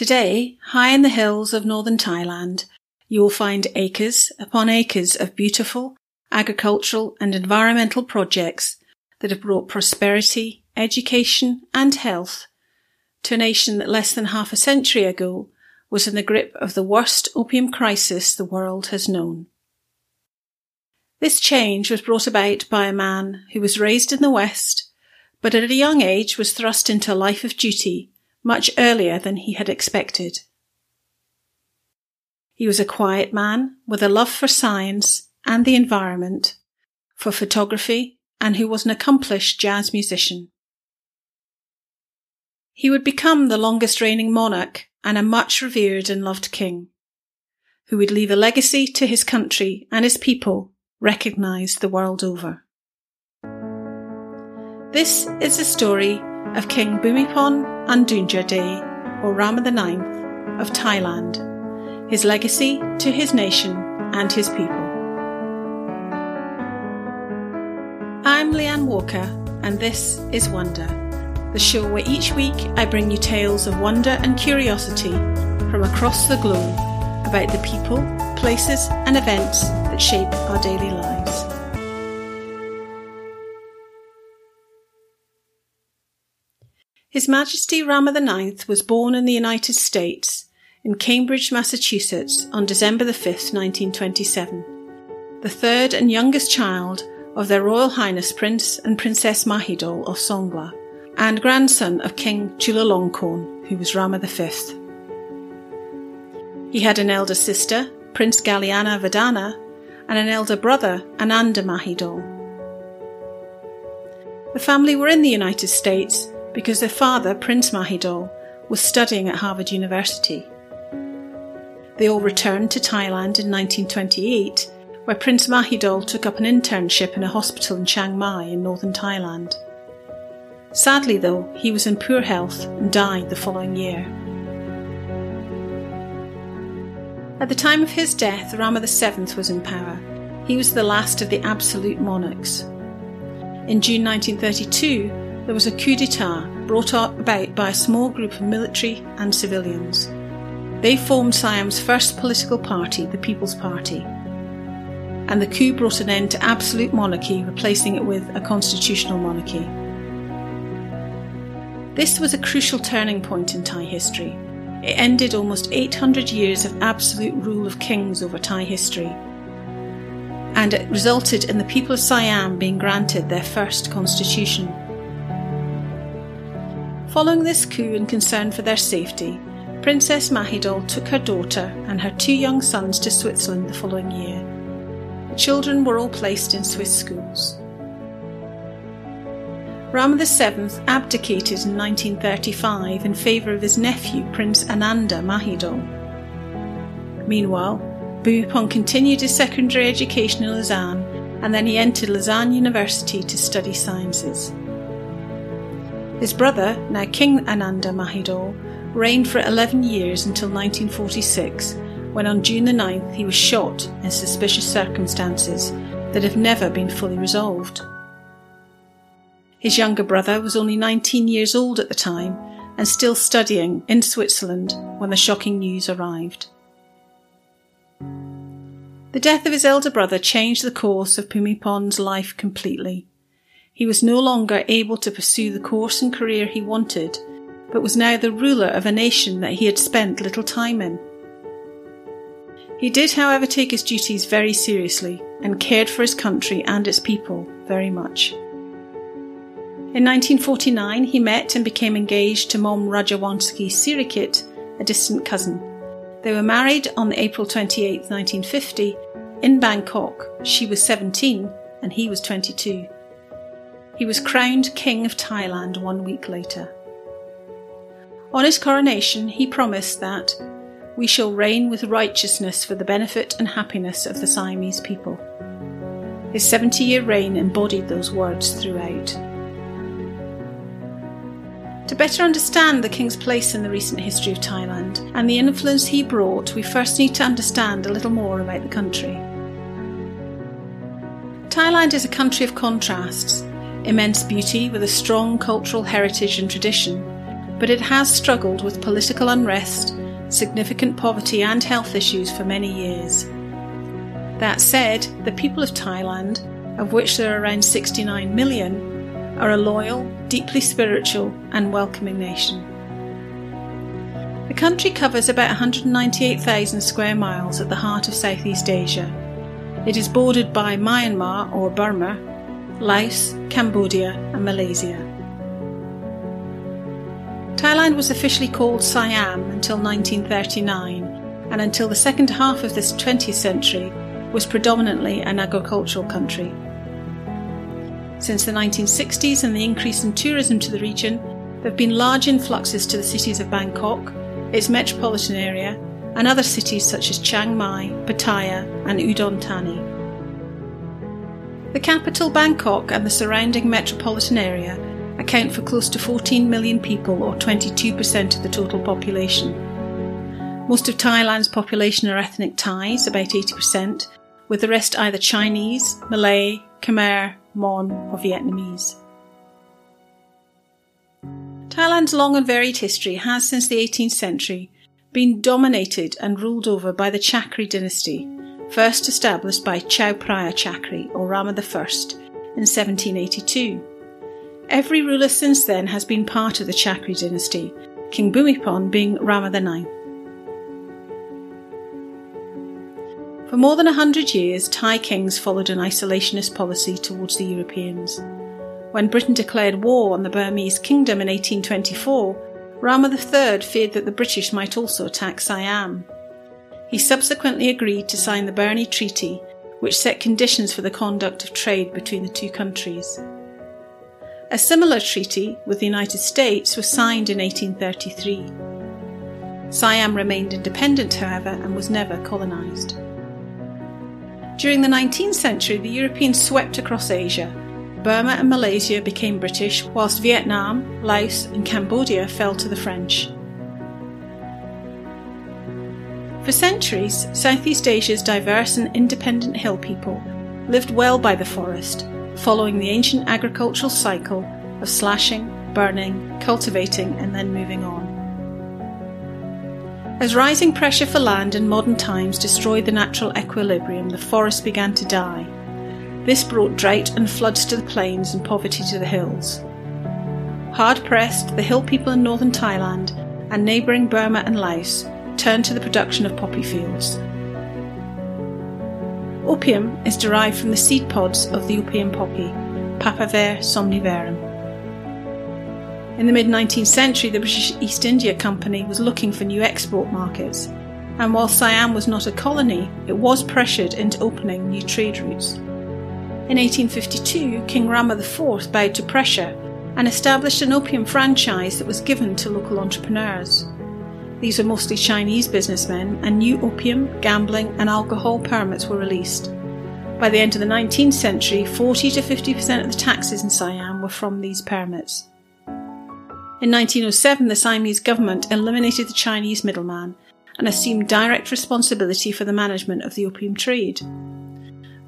Today, high in the hills of northern Thailand, you will find acres upon acres of beautiful agricultural and environmental projects that have brought prosperity, education and health to a nation that less than half a century ago was in the grip of the worst opium crisis the world has known. This change was brought about by a man who was raised in the West, but at a young age was thrust into a life of duty much earlier than he had expected. He was a quiet man with a love for science and the environment, for photography, and who was an accomplished jazz musician. He would become the longest reigning monarch and a much revered and loved king, who would leave a legacy to his country and his people recognised the world over. This is the story of King Bhumibol Adulyadej, or Rama IX of Thailand, his legacy to his nation and his people. I'm Leanne Walker, and this is Wonder, the show where each week I bring you tales of wonder and curiosity from across the globe about the people, places, and events that shape our daily lives. His Majesty Rama IX was born in the United States, in Cambridge, Massachusetts, on December 5, 1927, the third and youngest child of Their Royal Highness Prince and Princess Mahidol of Songkla, and grandson of King Chulalongkorn, who was Rama V. He had an elder sister, Prince Galyani Vadhana, and an elder brother, Ananda Mahidol. The family were in the United States because their father, Prince Mahidol, was studying at Harvard University. They all returned to Thailand in 1928, where Prince Mahidol took up an internship in a hospital in Chiang Mai in northern Thailand. Sadly, though, he was in poor health and died the following year. At the time of his death, Rama VII was in power. He was the last of the absolute monarchs. In June 1932, there was a coup d'etat brought about by a small group of military and civilians. They formed Siam's first political party, the People's Party. And the coup brought an end to absolute monarchy, replacing it with a constitutional monarchy. This was a crucial turning point in Thai history. It ended almost 800 years of absolute rule of kings over Thai history. And it resulted in the people of Siam being granted their first constitution. Following this coup and concern for their safety, Princess Mahidol took her daughter and her two young sons to Switzerland the following year. The children were all placed in Swiss schools. Rama VII abdicated in 1935 in favour of his nephew, Prince Ananda Mahidol. Meanwhile, Bhumibol continued his secondary education in Lausanne and then he entered Lausanne University to study sciences. His brother, now King Ananda Mahidol, reigned for 11 years until 1946, when on June the 9th he was shot in suspicious circumstances that have never been fully resolved. His younger brother was only 19 years old at the time and still studying in Switzerland when the shocking news arrived. The death of his elder brother changed the course of Bhumibol's life completely. He was no longer able to pursue the course and career he wanted, but was now the ruler of a nation that he had spent little time in. He did, however, take his duties very seriously and cared for his country and its people very much. In 1949, he met and became engaged to Mom Rajawongse Sirikit, a distant cousin. They were married on April 28, 1950, in Bangkok. She was 17 and he was 22. He was crowned King of Thailand one week later. On his coronation, he promised that we shall reign with righteousness for the benefit and happiness of the Siamese people. His 70 year reign embodied those words throughout. To better understand the king's place in the recent history of Thailand and the influence he brought, we first need to understand a little more about the country. Thailand is a country of contrasts immense beauty with a strong cultural heritage and tradition, but it has struggled with political unrest, significant poverty, and health issues for many years. That said, the people of Thailand, of which there are around 69 million, are a loyal, deeply spiritual, and welcoming nation. The country covers about 198,000 square miles at the heart of Southeast Asia. It is bordered by Myanmar or Burma, Laos, Cambodia, and Malaysia. Thailand was officially called Siam until 1939, and until the second half of this 20th century was predominantly an agricultural country. Since the 1960s and the increase in tourism to the region, there have been large influxes to the cities of Bangkok, its metropolitan area, and other cities such as Chiang Mai, Pattaya, and Udon Thani. The capital, Bangkok, and the surrounding metropolitan area account for close to 14 million people, or 22% of the total population. Most of Thailand's population are ethnic Thais, about 80%, with the rest either Chinese, Malay, Khmer, Mon, or Vietnamese. Thailand's long and varied history has, since the 18th century, been dominated and ruled over by the Chakri dynasty, first established by Chao Phraya Chakri or Rama I in 1782. Every ruler since then has been part of the Chakri dynasty, King Bhumibol being Rama IX. For more than a hundred years, Thai kings followed an isolationist policy towards the Europeans. When Britain declared war on the Burmese kingdom in 1824, Rama III feared that the British might also attack Siam. He subsequently agreed to sign the Burney Treaty, which set conditions for the conduct of trade between the two countries. A similar treaty with the United States was signed in 1833. Siam remained independent, however, and was never colonised. During the 19th century, the Europeans swept across Asia Burma and Malaysia became British, whilst Vietnam, Laos, and Cambodia fell to the French. For centuries, Southeast Asia's diverse and independent hill people lived well by the forest, following the ancient agricultural cycle of slashing, burning, cultivating, and then moving on. As rising pressure for land in modern times destroyed the natural equilibrium, the forest began to die this brought drought and floods to the plains and poverty to the hills. Hard pressed, the hill people in northern Thailand and neighbouring Burma and Laos turned to the production of poppy fields. Opium is derived from the seed pods of the opium poppy, Papaver somniferum. In the mid 19th century, the British East India Company was looking for new export markets, and while Siam was not a colony, it was pressured into opening new trade routes. In 1852, King Rama IV bowed to pressure and established an opium franchise that was given to local entrepreneurs. These were mostly Chinese businessmen, and new opium, gambling, and alcohol permits were released. By the end of the 19th century, 40 to 50% of the taxes in Siam were from these permits. In 1907, the Siamese government eliminated the Chinese middleman and assumed direct responsibility for the management of the opium trade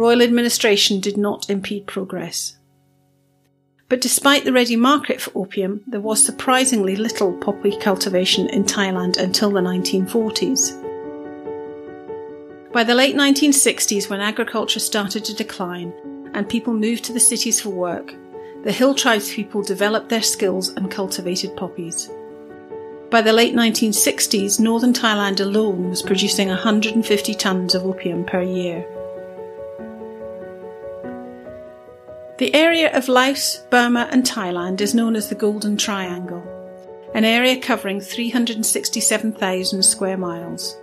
royal administration did not impede progress. But despite the ready market for opium, there was surprisingly little poppy cultivation in Thailand until the 1940s. By the late 1960s, when agriculture started to decline and people moved to the cities for work, the hill tribespeople developed their skills and cultivated poppies. By the late 1960s, northern Thailand alone was producing 150 tons of opium per year. The area of Laos, Burma, and Thailand is known as the Golden Triangle, an area covering 367,000 square miles.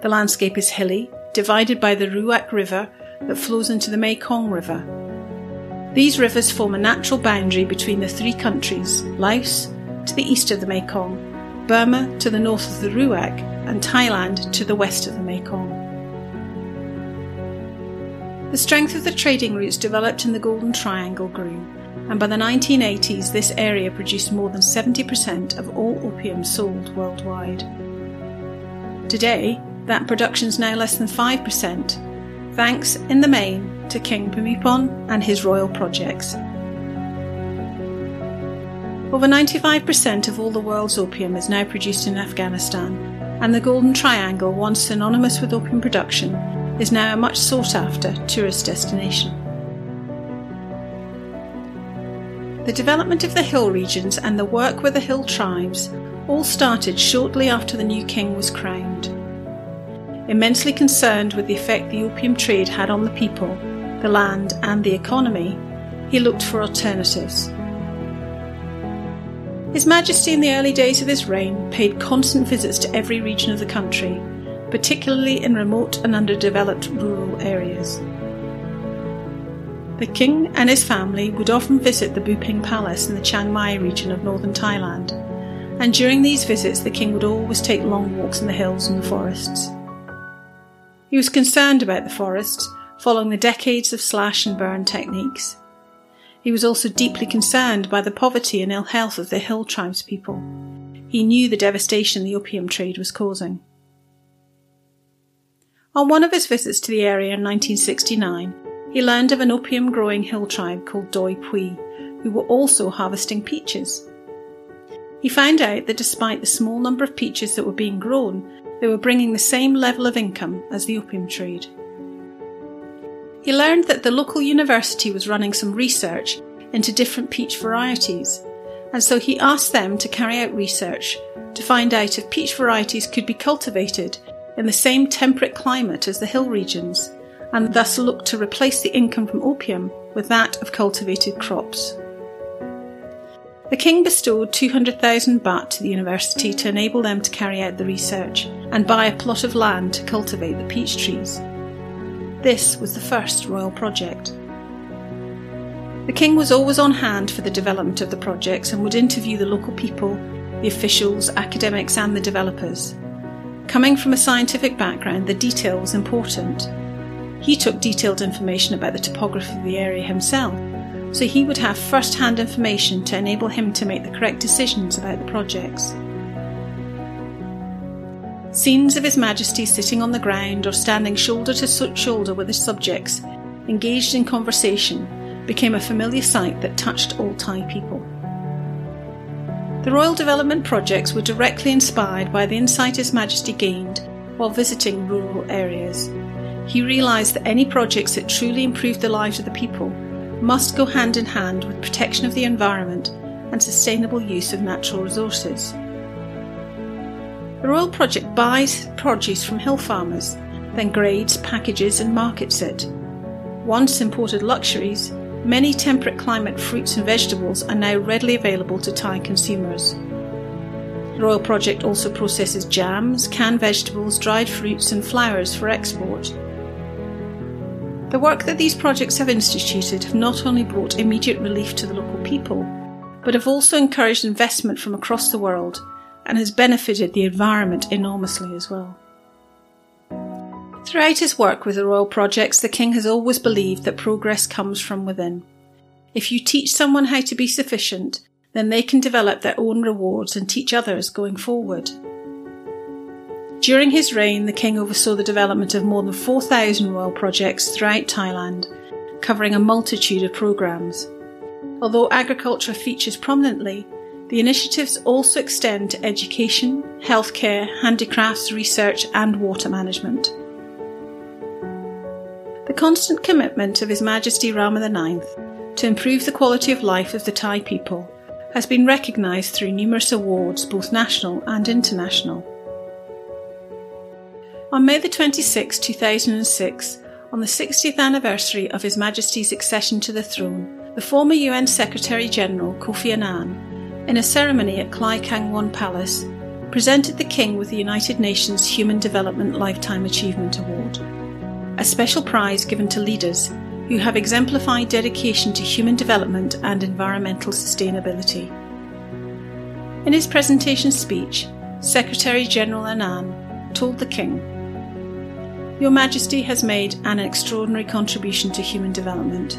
The landscape is hilly, divided by the Ruak River that flows into the Mekong River. These rivers form a natural boundary between the three countries Laos to the east of the Mekong, Burma to the north of the Ruak, and Thailand to the west of the Mekong. The strength of the trading routes developed in the Golden Triangle grew, and by the 1980s this area produced more than 70% of all opium sold worldwide. Today, that production is now less than 5%, thanks in the main to King Bhumibol and his royal projects. Over 95% of all the world's opium is now produced in Afghanistan, and the Golden Triangle, once synonymous with opium production, is now a much sought after tourist destination. The development of the hill regions and the work with the hill tribes all started shortly after the new king was crowned. Immensely concerned with the effect the opium trade had on the people, the land, and the economy, he looked for alternatives. His Majesty, in the early days of his reign, paid constant visits to every region of the country, particularly in remote and underdeveloped rural areas. The king and his family would often visit the Bhubing Palace in the Chiang Mai region of northern Thailand, and during these visits the king would always take long walks in the hills and the forests. He was concerned about the forests, following the decades of slash and burn techniques. He was also deeply concerned by the poverty and ill health of the hill tribespeople. He knew the devastation the opium trade was causing. On one of his visits to the area in 1969, he learned of an opium growing hill tribe called Doi Pui, who were also harvesting peaches. He found out that despite the small number of peaches that were being grown, they were bringing the same level of income as the opium trade. He learned that the local university was running some research into different peach varieties, and so he asked them to carry out research to find out if peach varieties could be cultivated in the same temperate climate as the hill regions, and thus look to replace the income from opium with that of cultivated crops. The king bestowed 200,000 baht to the university to enable them to carry out the research and buy a plot of land to cultivate the peach trees. This was the first royal project. The king was always on hand for the development of the projects and would interview the local people, the officials, academics, and the developers. Coming from a scientific background, the detail was important. He took detailed information about the topography of the area himself, so he would have first hand information to enable him to make the correct decisions about the projects. Scenes of His Majesty sitting on the ground or standing shoulder to shoulder with his subjects, engaged in conversation, became a familiar sight that touched all Thai people. The Royal Development projects were directly inspired by the insight His Majesty gained while visiting rural areas. He realised that any projects that truly improved the lives of the people must go hand in hand with protection of the environment and sustainable use of natural resources. The Royal Project buys produce from hill farmers, then grades, packages, and markets it. Once imported luxuries, Many temperate climate fruits and vegetables are now readily available to Thai consumers. The Royal Project also processes jams, canned vegetables, dried fruits, and flowers for export. The work that these projects have instituted have not only brought immediate relief to the local people, but have also encouraged investment from across the world and has benefited the environment enormously as well. Throughout his work with the royal projects, the king has always believed that progress comes from within. If you teach someone how to be sufficient, then they can develop their own rewards and teach others going forward. During his reign, the king oversaw the development of more than 4,000 royal projects throughout Thailand, covering a multitude of programs. Although agriculture features prominently, the initiatives also extend to education, healthcare, handicrafts, research, and water management. The constant commitment of His Majesty Rama IX to improve the quality of life of the Thai people has been recognised through numerous awards, both national and international. On May 26, 2006, on the 60th anniversary of His Majesty's accession to the throne, the former UN Secretary General Kofi Annan, in a ceremony at Klai Kangwon Palace, presented the King with the United Nations Human Development Lifetime Achievement Award a special prize given to leaders who have exemplified dedication to human development and environmental sustainability. In his presentation speech, Secretary General Annan told the King, Your Majesty has made an extraordinary contribution to human development.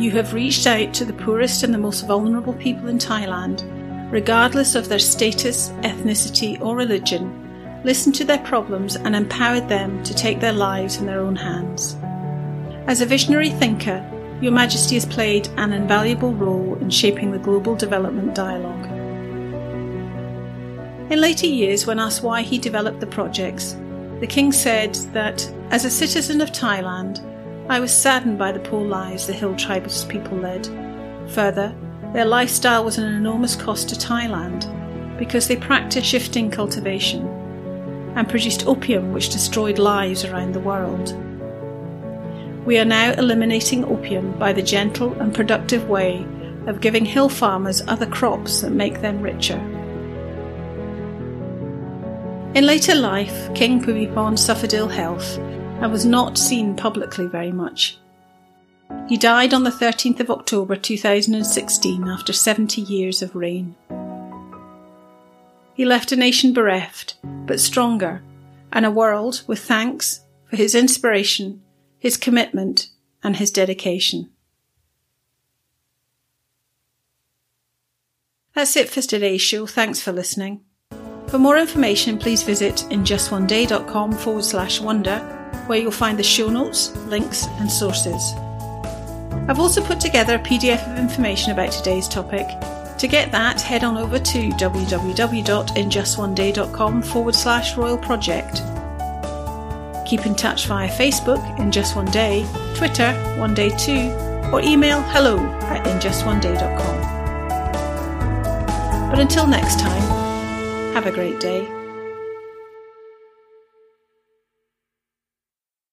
You have reached out to the poorest and the most vulnerable people in Thailand, regardless of their status, ethnicity, or religion, listened to their problems, and empowered them to take their lives in their own hands. As a visionary thinker, Your Majesty has played an invaluable role in shaping the global development dialogue. In later years, when asked why he developed the projects, the King said that, as a citizen of Thailand, I was saddened by the poor lives the Hill tribes people led. Further, their lifestyle was an enormous cost to Thailand because they practiced shifting cultivation and produced opium which destroyed lives around the world. We are now eliminating opium by the gentle and productive way of giving hill farmers other crops that make them richer. In later life, King Bhumibol suffered ill health and was not seen publicly very much. He died on the 13th of October 2016 after 70 years of reign. He left a nation bereft, but stronger, and a world with thanks for his inspiration his commitment, and his dedication. That's it for today's show. Thanks for listening. For more information, please visit injustoneday.com forward slash wonder, where you'll find the show notes, links, and sources. I've also put together a PDF of information about today's topic. To get that, head on over to www.injustoneday.com forward slash royal project. Keep in touch via Facebook in Just One Day, Twitter One Day Two, or email hello at injustoneday.com. But until next time, have a great day.